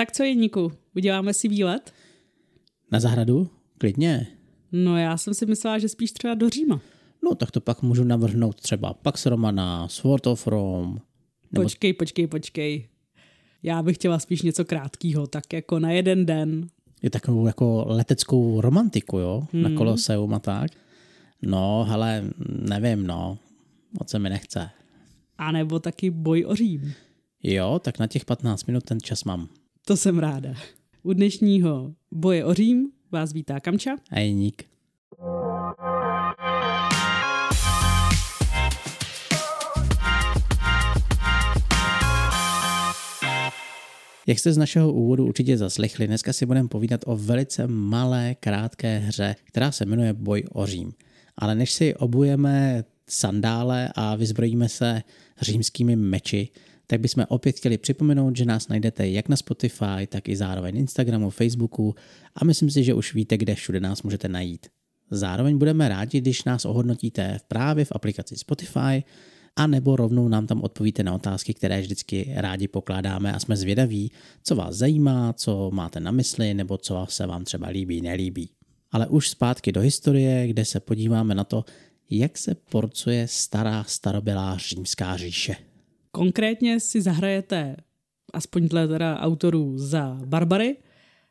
Tak co, Jeníku, uděláme si výlet? Na zahradu? Klidně. No já jsem si myslela, že spíš třeba do Říma. No tak to pak můžu navrhnout třeba Pax Romana, Sword of Rome. Nebo... Počkej, počkej, počkej. Já bych chtěla spíš něco krátkého, tak jako na jeden den. Je takovou jako leteckou romantiku, jo? Hmm. Na Koloseum a tak. No, hele, nevím, no. Moc se mi nechce. A nebo taky boj o Řím. Jo, tak na těch 15 minut ten čas mám. To jsem ráda. U dnešního boje o Řím vás vítá Kamča. A Jeník. Jak jste z našeho úvodu určitě zaslechli, dneska si budeme povídat o velice malé, krátké hře, která se jmenuje Boj o Řím. Ale než si obujeme sandále a vyzbrojíme se římskými meči, tak bychom opět chtěli připomenout, že nás najdete jak na Spotify, tak i zároveň Instagramu, Facebooku a myslím si, že už víte, kde všude nás můžete najít. Zároveň budeme rádi, když nás ohodnotíte právě v aplikaci Spotify a nebo rovnou nám tam odpovíte na otázky, které vždycky rádi pokládáme a jsme zvědaví, co vás zajímá, co máte na mysli nebo co se vám třeba líbí, nelíbí. Ale už zpátky do historie, kde se podíváme na to, jak se porcuje stará starobylá římská říše. Konkrétně si zahrajete, aspoň dle teda autorů, za Barbary,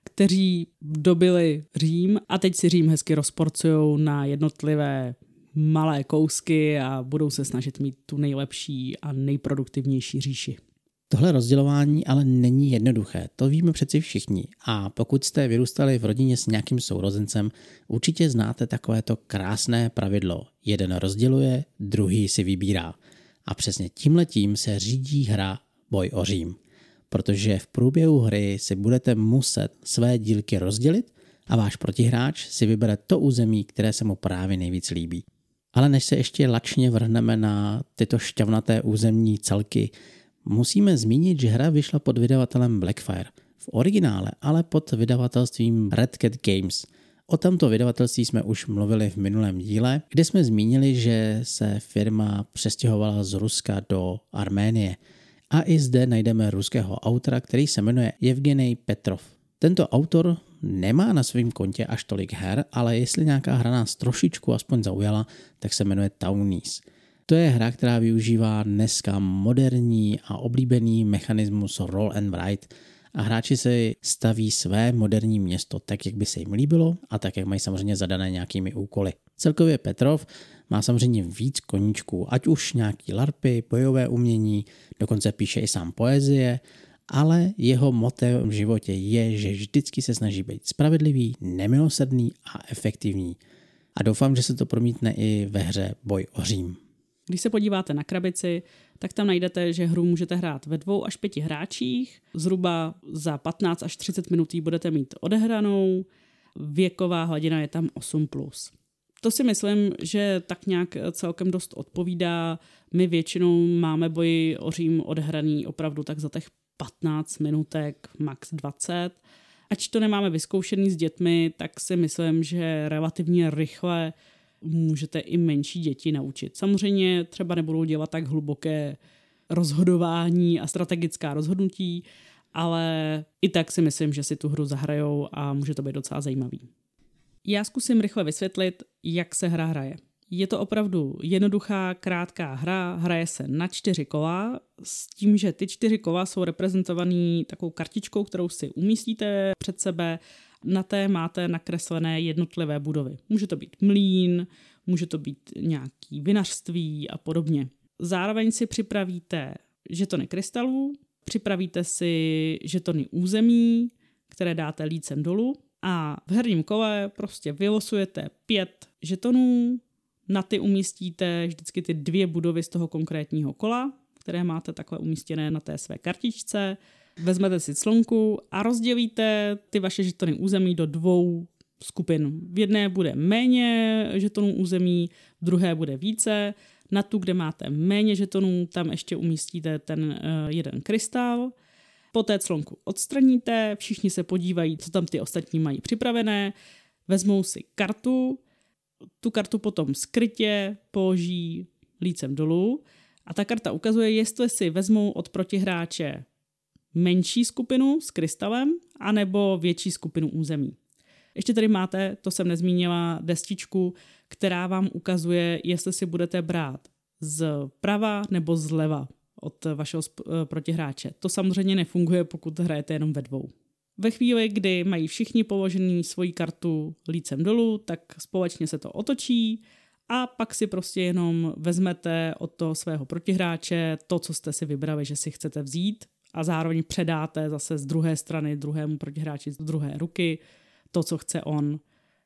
kteří dobili Řím a teď si Řím hezky rozporcují na jednotlivé malé kousky a budou se snažit mít tu nejlepší a nejproduktivnější říši. Tohle rozdělování ale není jednoduché, to víme přeci všichni. A pokud jste vyrůstali v rodině s nějakým sourozencem, určitě znáte takovéto krásné pravidlo. Jeden rozděluje, druhý si vybírá. A přesně tímhletím se řídí hra Boj o Řím. Protože v průběhu hry si budete muset své dílky rozdělit a váš protihráč si vybere to území, které se mu právě nejvíc líbí. Ale než se ještě lačně vrhneme na tyto šťavnaté územní celky, musíme zmínit, že hra vyšla pod vydavatelem Blackfire. V originále, ale pod vydavatelstvím Red Cat Games. O tomto vydavatelství jsme už mluvili v minulém díle, kde jsme zmínili, že se firma přestěhovala z Ruska do Arménie. A i zde najdeme ruského autora, který se jmenuje Evgenej Petrov. Tento autor nemá na svém kontě až tolik her, ale jestli nějaká hra nás trošičku aspoň zaujala, tak se jmenuje Townies. To je hra, která využívá dneska moderní a oblíbený mechanismus roll and write a hráči si staví své moderní město tak, jak by se jim líbilo a tak, jak mají samozřejmě zadané nějakými úkoly. Celkově Petrov má samozřejmě víc koníčků, ať už nějaký larpy, bojové umění, dokonce píše i sám poezie ale jeho motem v životě je, že vždycky se snaží být spravedlivý, nemilosrdný a efektivní. A doufám, že se to promítne i ve hře Boj o Řím. Když se podíváte na krabici, tak tam najdete, že hru můžete hrát ve dvou až pěti hráčích. Zhruba za 15 až 30 minut budete mít odehranou. Věková hladina je tam 8+. Plus. To si myslím, že tak nějak celkem dost odpovídá. My většinou máme boji o Řím odehraný opravdu tak za těch 15 minutek, max 20. Ač to nemáme vyzkoušený s dětmi, tak si myslím, že relativně rychle můžete i menší děti naučit. Samozřejmě třeba nebudou dělat tak hluboké rozhodování a strategická rozhodnutí, ale i tak si myslím, že si tu hru zahrajou a může to být docela zajímavý. Já zkusím rychle vysvětlit, jak se hra hraje. Je to opravdu jednoduchá, krátká hra, hraje se na čtyři kola, s tím, že ty čtyři kola jsou reprezentovaný takovou kartičkou, kterou si umístíte před sebe. Na té máte nakreslené jednotlivé budovy. Může to být mlín, může to být nějaký vinařství a podobně. Zároveň si připravíte žetony krystalů, připravíte si žetony území, které dáte lícem dolů a v herním kole prostě vylosujete pět žetonů, na ty umístíte vždycky ty dvě budovy z toho konkrétního kola, které máte takhle umístěné na té své kartičce. Vezmete si slonku a rozdělíte ty vaše žetony území do dvou skupin. V jedné bude méně žetonů území, v druhé bude více. Na tu, kde máte méně žetonů, tam ještě umístíte ten uh, jeden krystal. Poté clonku odstraníte, všichni se podívají, co tam ty ostatní mají připravené, vezmou si kartu, tu kartu potom skrytě položí lícem dolů a ta karta ukazuje, jestli si vezmou od protihráče menší skupinu s krystalem, anebo větší skupinu území. Ještě tady máte, to jsem nezmínila, destičku, která vám ukazuje, jestli si budete brát z prava nebo zleva od vašeho eh, protihráče. To samozřejmě nefunguje, pokud hrajete jenom ve dvou. Ve chvíli, kdy mají všichni položený svoji kartu lícem dolů, tak společně se to otočí a pak si prostě jenom vezmete od toho svého protihráče to, co jste si vybrali, že si chcete vzít a zároveň předáte zase z druhé strany druhému protihráči z druhé ruky to, co chce on.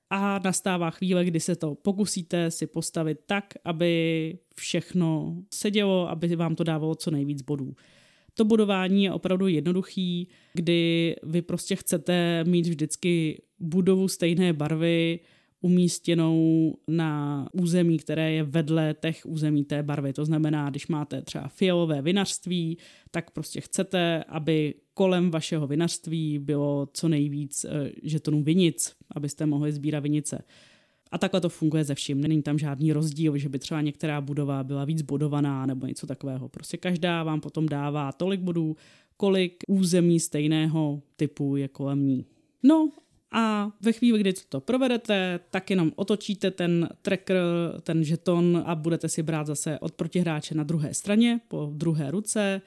A nastává chvíle, kdy se to pokusíte si postavit tak, aby všechno sedělo, aby vám to dávalo co nejvíc bodů. To budování je opravdu jednoduchý, kdy vy prostě chcete mít vždycky budovu stejné barvy, umístěnou na území, které je vedle těch území té barvy. To znamená, když máte třeba fialové vinařství, tak prostě chcete, aby kolem vašeho vinařství bylo co nejvíc eh, žetonů vinic, abyste mohli sbírat vinice. A takhle to funguje ze vším. Není tam žádný rozdíl, že by třeba některá budova byla víc bodovaná nebo něco takového. Prostě každá vám potom dává tolik bodů, kolik území stejného typu je kolem ní. No a ve chvíli, kdy to provedete, tak jenom otočíte ten tracker, ten žeton a budete si brát zase od protihráče na druhé straně, po druhé ruce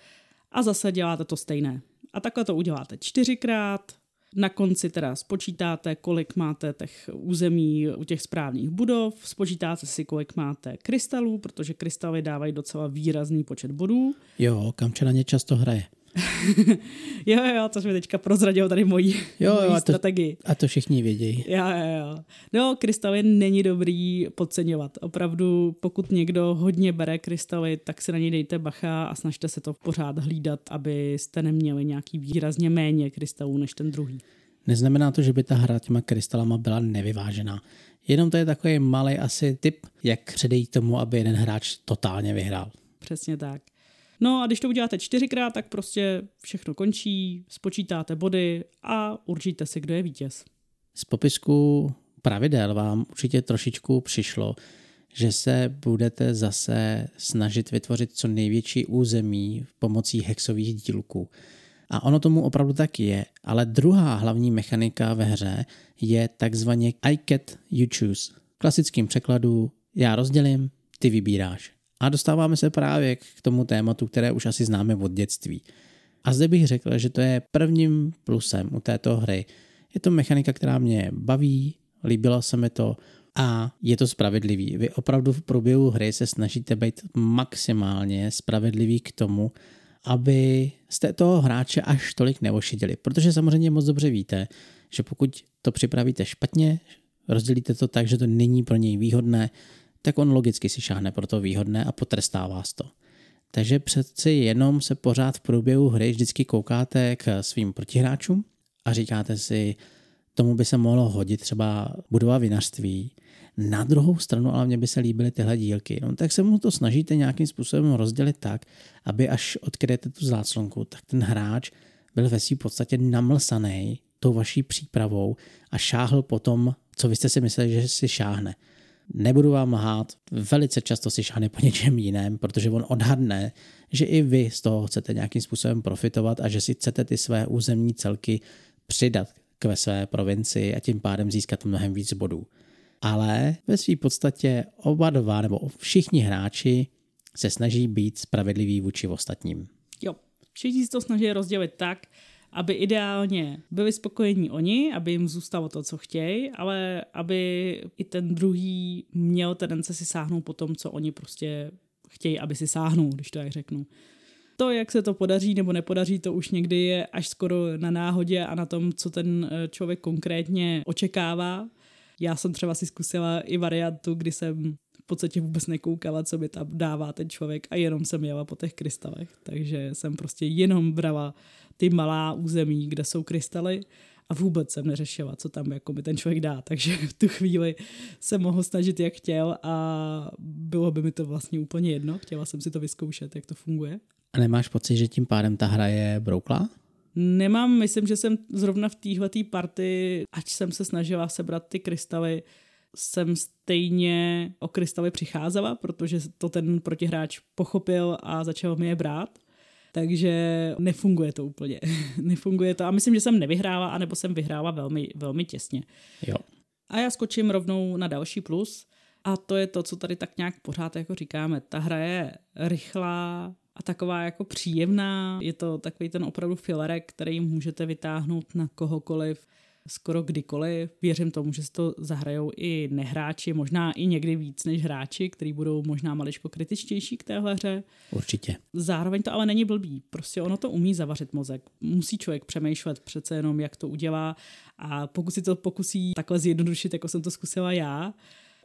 a zase děláte to stejné. A takhle to uděláte čtyřikrát, na konci teda spočítáte, kolik máte těch území u těch správných budov, spočítáte si, kolik máte krystalů, protože krystaly dávají docela výrazný počet bodů. Jo, Kamča na ně často hraje. jo, jo, to jsme teďka prozradil tady mojí, jo, mojí jo, a to, strategii. A to všichni vědějí. Jo, jo, jo. No, krystaly není dobrý podceňovat. Opravdu, pokud někdo hodně bere krystaly, tak si na něj dejte bacha a snažte se to pořád hlídat, abyste neměli nějaký výrazně méně krystalů než ten druhý. Neznamená to, že by ta hra těma krystalama byla nevyvážená. Jenom to je takový malý asi tip, jak předejít tomu, aby jeden hráč totálně vyhrál. Přesně tak. No a když to uděláte čtyřikrát, tak prostě všechno končí, spočítáte body a určíte si, kdo je vítěz. Z popisku pravidel vám určitě trošičku přišlo, že se budete zase snažit vytvořit co největší území pomocí hexových dílků. A ono tomu opravdu tak je, ale druhá hlavní mechanika ve hře je takzvaně I get you choose. V klasickém překladu já rozdělím, ty vybíráš. A dostáváme se právě k tomu tématu, které už asi známe od dětství. A zde bych řekl, že to je prvním plusem u této hry. Je to mechanika, která mě baví, líbilo se mi to a je to spravedlivý. Vy opravdu v průběhu hry se snažíte být maximálně spravedlivý k tomu, aby jste toho hráče až tolik neošidili. Protože samozřejmě moc dobře víte, že pokud to připravíte špatně, rozdělíte to tak, že to není pro něj výhodné, tak on logicky si šáhne pro to výhodné a potrestá vás to. Takže přeci jenom se pořád v průběhu hry vždycky koukáte k svým protihráčům a říkáte si, tomu by se mohlo hodit třeba budova vinařství. Na druhou stranu ale mně by se líbily tyhle dílky. No, tak se mu to snažíte nějakým způsobem rozdělit tak, aby až odkryjete tu záclonku, tak ten hráč byl ve svým podstatě namlsaný tou vaší přípravou a šáhl potom, co vy jste si mysleli, že si šáhne. Nebudu vám lhát, velice často si šáhne po něčem jiném, protože on odhadne, že i vy z toho chcete nějakým způsobem profitovat a že si chcete ty své územní celky přidat k své provinci a tím pádem získat mnohem víc bodů. Ale ve své podstatě oba dva nebo všichni hráči se snaží být spravedliví vůči ostatním. Jo, všichni si to snaží rozdělit tak, aby ideálně byli spokojení oni, aby jim zůstalo to, co chtějí, ale aby i ten druhý měl tendence si sáhnout po tom, co oni prostě chtějí, aby si sáhnou, když to jak řeknu. To, jak se to podaří nebo nepodaří, to už někdy je až skoro na náhodě a na tom, co ten eh, člověk konkrétně očekává. Já jsem třeba si zkusila i variantu, kdy jsem v podstatě vůbec nekoukala, co mi tam dává ten člověk a jenom jsem jela po těch krystalech. Takže jsem prostě jenom brala ty malá území, kde jsou krystaly a vůbec jsem neřešila, co tam jako mi ten člověk dá, takže v tu chvíli se mohl snažit, jak chtěl a bylo by mi to vlastně úplně jedno, chtěla jsem si to vyzkoušet, jak to funguje. A nemáš pocit, že tím pádem ta hra je brouklá? Nemám, myslím, že jsem zrovna v téhletý party, ať jsem se snažila sebrat ty krystaly, jsem stejně o krystaly přicházela, protože to ten protihráč pochopil a začal mi je brát takže nefunguje to úplně. nefunguje to a myslím, že jsem nevyhrála, anebo jsem vyhrála velmi, velmi těsně. Jo. A já skočím rovnou na další plus a to je to, co tady tak nějak pořád jako říkáme. Ta hra je rychlá, a taková jako příjemná. Je to takový ten opravdu filerek, který můžete vytáhnout na kohokoliv skoro kdykoliv. Věřím tomu, že si to zahrajou i nehráči, možná i někdy víc než hráči, kteří budou možná maličko kritičtější k téhle hře. Určitě. Zároveň to ale není blbý. Prostě ono to umí zavařit mozek. Musí člověk přemýšlet přece jenom, jak to udělá a pokud si to pokusí takhle zjednodušit, jako jsem to zkusila já,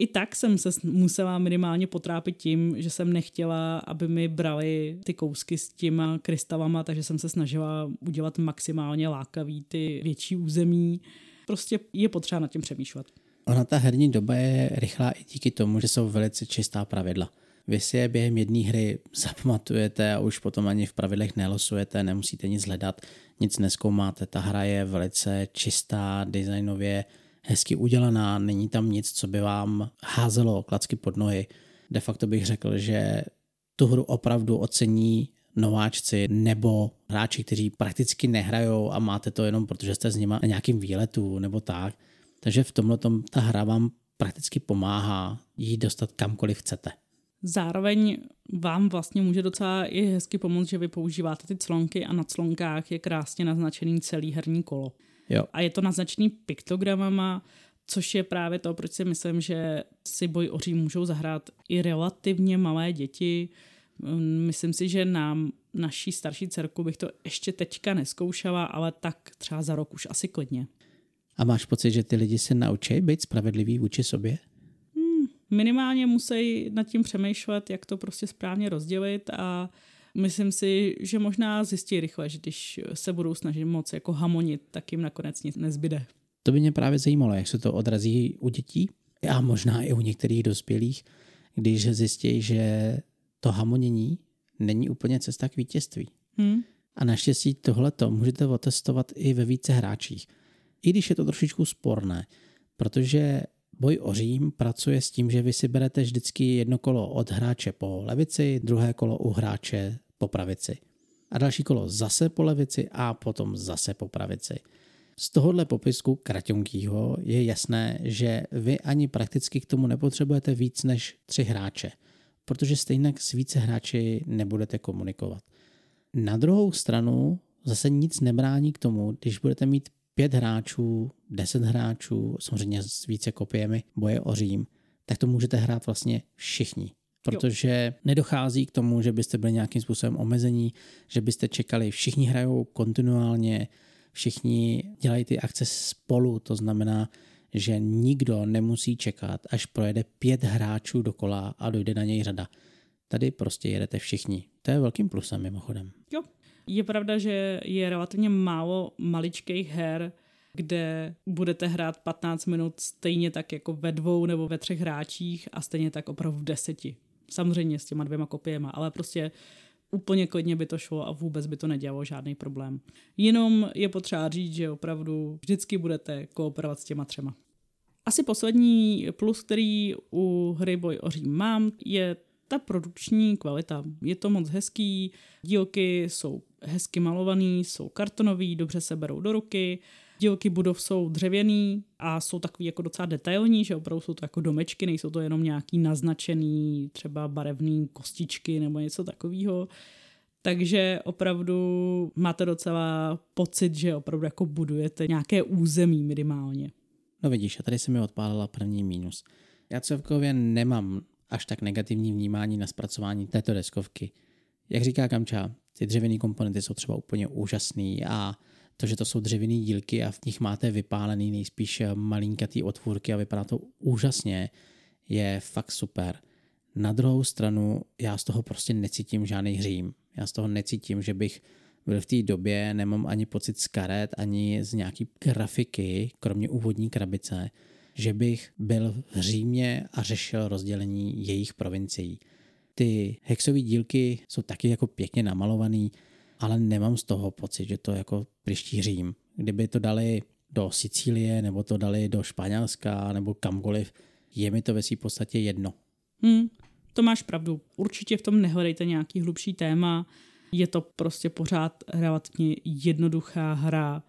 i tak jsem se musela minimálně potrápit tím, že jsem nechtěla, aby mi brali ty kousky s těma krystalama, takže jsem se snažila udělat maximálně lákavý ty větší území. Prostě je potřeba nad tím přemýšlet. Ona ta herní doba je rychlá i díky tomu, že jsou velice čistá pravidla. Vy si je během jedné hry zapamatujete a už potom ani v pravidlech nelosujete, nemusíte nic hledat, nic neskoumáte. Ta hra je velice čistá, designově hezky udělaná, není tam nic, co by vám házelo klacky pod nohy. De facto bych řekl, že tu hru opravdu ocení nováčci nebo hráči, kteří prakticky nehrajou a máte to jenom protože jste s nima na nějakým výletu nebo tak. Takže v tomhle tom ta hra vám prakticky pomáhá jí dostat kamkoliv chcete. Zároveň vám vlastně může docela i hezky pomoct, že vy používáte ty clonky a na clonkách je krásně naznačený celý herní kolo. Jo. A je to naznačený piktogramama, což je právě to, proč si myslím, že si boj oří můžou zahrát i relativně malé děti. Myslím si, že nám naší starší dcerku bych to ještě teďka neskoušela, ale tak třeba za rok už asi klidně. A máš pocit, že ty lidi se naučí být spravedliví vůči sobě? Hmm, minimálně musí nad tím přemýšlet, jak to prostě správně rozdělit a myslím si, že možná zjistí rychle, že když se budou snažit moc jako hamonit, tak jim nakonec nic nezbyde. To by mě právě zajímalo, jak se to odrazí u dětí a možná i u některých dospělých, když zjistí, že to hamonění není úplně cesta k vítězství. Hmm. A naštěstí tohleto můžete otestovat i ve více hráčích. I když je to trošičku sporné, protože Boj o Řím pracuje s tím, že vy si berete vždycky jedno kolo od hráče po levici, druhé kolo u hráče po pravici. A další kolo zase po levici a potom zase po pravici. Z tohohle popisku Kratonkýho je jasné, že vy ani prakticky k tomu nepotřebujete víc než tři hráče, protože stejně s více hráči nebudete komunikovat. Na druhou stranu zase nic nebrání k tomu, když budete mít pět hráčů, deset hráčů, samozřejmě s více kopiemi boje o Řím, tak to můžete hrát vlastně všichni. Protože jo. nedochází k tomu, že byste byli nějakým způsobem omezení, že byste čekali, všichni hrajou kontinuálně, všichni dělají ty akce spolu, to znamená, že nikdo nemusí čekat, až projede pět hráčů dokola a dojde na něj řada. Tady prostě jedete všichni. To je velkým plusem mimochodem. Jo, je pravda, že je relativně málo maličkých her, kde budete hrát 15 minut stejně tak jako ve dvou nebo ve třech hráčích a stejně tak opravdu v deseti. Samozřejmě s těma dvěma kopiema, ale prostě úplně klidně by to šlo a vůbec by to nedělalo žádný problém. Jenom je potřeba říct, že opravdu vždycky budete kooperovat s těma třema. Asi poslední plus, který u hry Boj o mám, je ta produkční kvalita. Je to moc hezký, dílky jsou hezky malovaný, jsou kartonový, dobře se berou do ruky, dílky budov jsou dřevěný a jsou takový jako docela detailní, že opravdu jsou to jako domečky, nejsou to jenom nějaký naznačený třeba barevný kostičky nebo něco takového. Takže opravdu máte docela pocit, že opravdu jako budujete nějaké území minimálně. No vidíš, a tady se mi odpálila první mínus. Já celkově nemám až tak negativní vnímání na zpracování této deskovky. Jak říká Kamča, ty dřevěné komponenty jsou třeba úplně úžasný a to, že to jsou dřevěné dílky a v nich máte vypálený nejspíš malinkatý otvůrky a vypadá to úžasně, je fakt super. Na druhou stranu já z toho prostě necítím žádný hřím. Já z toho necítím, že bych byl v té době, nemám ani pocit z karet, ani z nějaký grafiky, kromě úvodní krabice, že bych byl v Římě a řešil rozdělení jejich provincií. Ty hexové dílky jsou taky jako pěkně namalovaný, ale nemám z toho pocit, že to jako příští Řím. Kdyby to dali do Sicílie, nebo to dali do Španělska, nebo kamkoliv, je mi to ve své podstatě jedno. Hmm, to máš pravdu. Určitě v tom nehledejte nějaký hlubší téma. Je to prostě pořád relativně jednoduchá hra,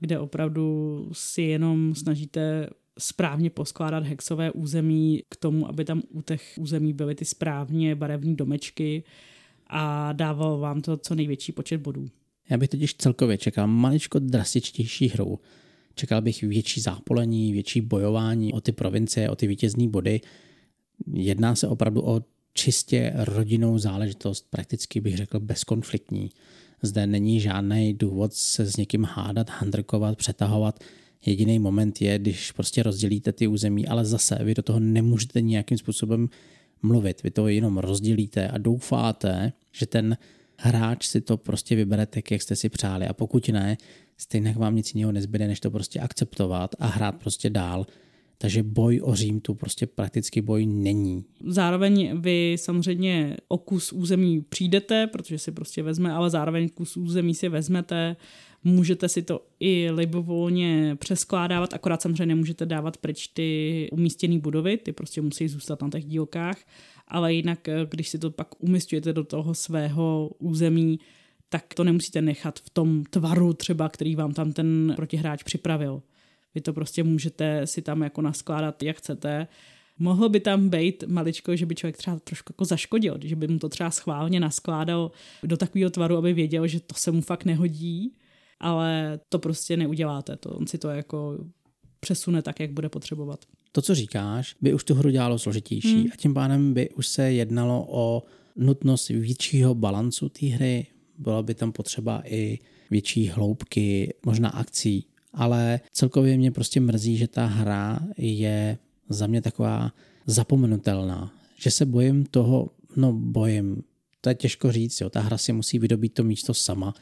kde opravdu si jenom snažíte správně poskládat hexové území k tomu, aby tam u těch území byly ty správně barevné domečky a dával vám to co největší počet bodů. Já bych totiž celkově čekal maličko drastičtější hru. Čekal bych větší zápolení, větší bojování o ty provincie, o ty vítězné body. Jedná se opravdu o čistě rodinnou záležitost, prakticky bych řekl bezkonfliktní. Zde není žádný důvod se s někým hádat, handrkovat, přetahovat. Jediný moment je, když prostě rozdělíte ty území, ale zase vy do toho nemůžete nějakým způsobem mluvit. Vy to jenom rozdělíte a doufáte, že ten hráč si to prostě vybere tak, jak jste si přáli. A pokud ne, stejně vám nic jiného nezbyde, než to prostě akceptovat a hrát prostě dál. Takže boj o Řím tu prostě prakticky boj není. Zároveň vy samozřejmě o kus území přijdete, protože si prostě vezme, ale zároveň kus území si vezmete, můžete si to i libovolně přeskládávat, akorát samozřejmě nemůžete dávat pryč ty umístěné budovy, ty prostě musí zůstat na těch dílkách, ale jinak, když si to pak umistujete do toho svého území, tak to nemusíte nechat v tom tvaru třeba, který vám tam ten protihráč připravil. Vy to prostě můžete si tam jako naskládat, jak chcete. Mohlo by tam být maličko, že by člověk třeba trošku jako zaškodil, že by mu to třeba schválně naskládal do takového tvaru, aby věděl, že to se mu fakt nehodí, ale to prostě neuděláte. To, on si to jako přesune tak, jak bude potřebovat. To, co říkáš, by už tu hru dělalo složitější hmm. a tím pádem by už se jednalo o nutnost většího balancu té hry, byla by tam potřeba i větší hloubky, možná akcí, ale celkově mě prostě mrzí, že ta hra je za mě taková zapomenutelná, že se bojím toho, no bojím, to je těžko říct, jo, ta hra si musí vydobít to místo sama,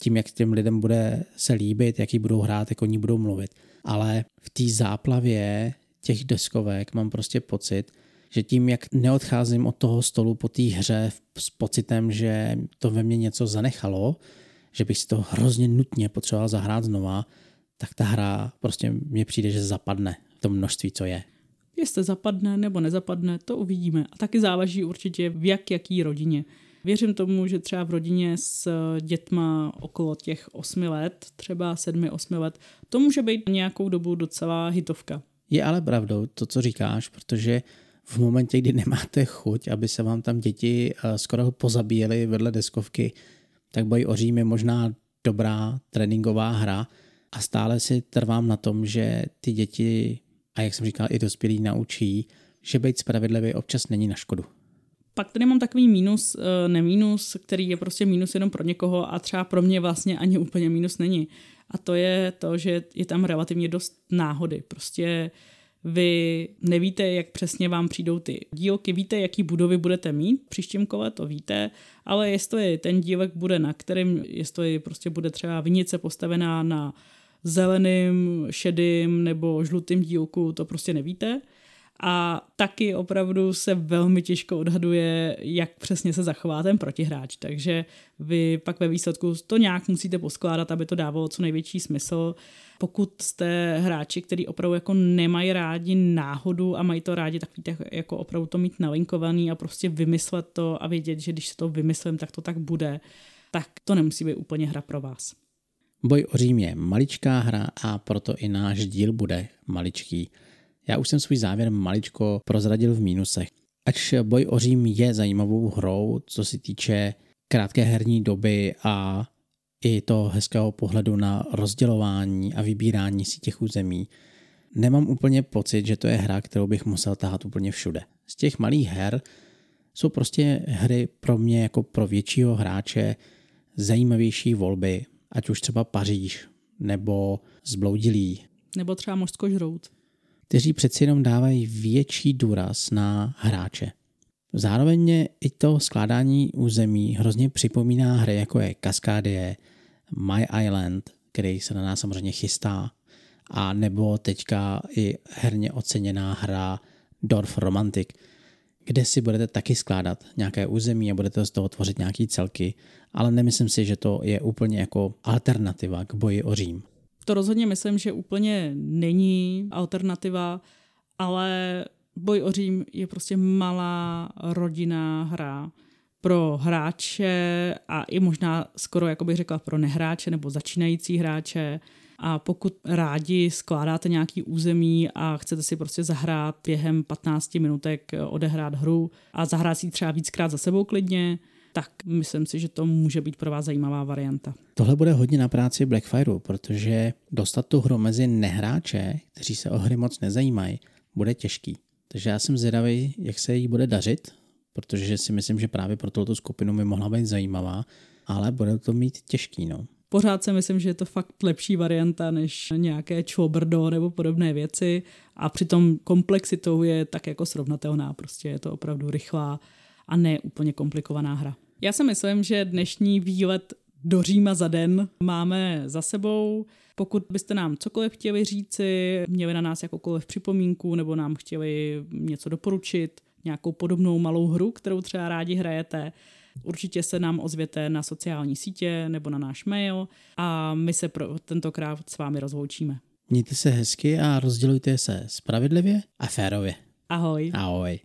tím, jak těm lidem bude se líbit, jaký budou hrát, jak oni budou mluvit. Ale v té záplavě těch deskovek mám prostě pocit, že tím, jak neodcházím od toho stolu po té hře s pocitem, že to ve mně něco zanechalo, že bych si to hrozně nutně potřeboval zahrát znova, tak ta hra prostě mně přijde, že zapadne v tom množství, co je. Jestli zapadne nebo nezapadne, to uvidíme. A taky záleží určitě v jak jaký rodině. Věřím tomu, že třeba v rodině s dětma okolo těch 8 let, třeba 7-8 let, to může být nějakou dobu docela hitovka. Je ale pravdou to, co říkáš, protože v momentě, kdy nemáte chuť, aby se vám tam děti eh, skoro pozabíjely vedle deskovky, tak boj o Řím je možná dobrá tréninková hra a stále si trvám na tom, že ty děti, a jak jsem říkal, i dospělí naučí, že být spravedlivý občas není na škodu. Pak tady mám takový mínus, eh, nemínus, který je prostě mínus jenom pro někoho a třeba pro mě vlastně ani úplně mínus není. A to je to, že je tam relativně dost náhody. Prostě vy nevíte, jak přesně vám přijdou ty dílky, víte, jaký budovy budete mít příštím kole, to víte, ale jestli ten dílek bude na kterým, jestli prostě bude třeba vinice postavená na zeleným, šedým nebo žlutým dílku, to prostě nevíte a taky opravdu se velmi těžko odhaduje, jak přesně se zachová ten protihráč, takže vy pak ve výsledku to nějak musíte poskládat, aby to dávalo co největší smysl. Pokud jste hráči, kteří opravdu jako nemají rádi náhodu a mají to rádi tak jako opravdu to mít nalinkovaný a prostě vymyslet to a vědět, že když se to vymyslím, tak to tak bude, tak to nemusí být úplně hra pro vás. Boj o Řím je maličká hra a proto i náš díl bude maličký. Já už jsem svůj závěr maličko prozradil v mínusech. Ač Boj o Řím je zajímavou hrou, co se týče krátké herní doby a i to hezkého pohledu na rozdělování a vybírání si těch území, nemám úplně pocit, že to je hra, kterou bych musel tahat úplně všude. Z těch malých her jsou prostě hry pro mě jako pro většího hráče zajímavější volby, ať už třeba Paříž, nebo Zbloudilý. Nebo třeba Mořskožrout kteří přeci jenom dávají větší důraz na hráče. Zároveň mě i to skládání území hrozně připomíná hry jako je Cascadia, My Island, který se na nás samozřejmě chystá, a nebo teďka i herně oceněná hra Dorf Romantic, kde si budete taky skládat nějaké území a budete z toho tvořit nějaké celky, ale nemyslím si, že to je úplně jako alternativa k boji o Řím. To rozhodně myslím, že úplně není alternativa, ale Boj o Řím je prostě malá rodinná hra, pro hráče a i možná skoro, jako bych řekla, pro nehráče nebo začínající hráče. A pokud rádi skládáte nějaký území a chcete si prostě zahrát během 15 minutek odehrát hru a zahrát si třeba víckrát za sebou klidně, tak myslím si, že to může být pro vás zajímavá varianta. Tohle bude hodně na práci Blackfireu, protože dostat tu hru mezi nehráče, kteří se o hry moc nezajímají, bude těžký. Takže já jsem zvědavý, jak se jí bude dařit, protože si myslím, že právě pro tuto skupinu by mohla být zajímavá, ale bude to mít těžký. No. Pořád si myslím, že je to fakt lepší varianta než nějaké čobrdo nebo podobné věci a přitom komplexitou je tak jako srovnatelná. Prostě je to opravdu rychlá a ne úplně komplikovaná hra. Já si myslím, že dnešní výlet do Říma za den máme za sebou. Pokud byste nám cokoliv chtěli říci, měli na nás jakoukoliv připomínku nebo nám chtěli něco doporučit, nějakou podobnou malou hru, kterou třeba rádi hrajete, určitě se nám ozvěte na sociální sítě nebo na náš mail a my se pro tentokrát s vámi rozloučíme. Mějte se hezky a rozdělujte se spravedlivě a férově. Ahoj. Ahoj.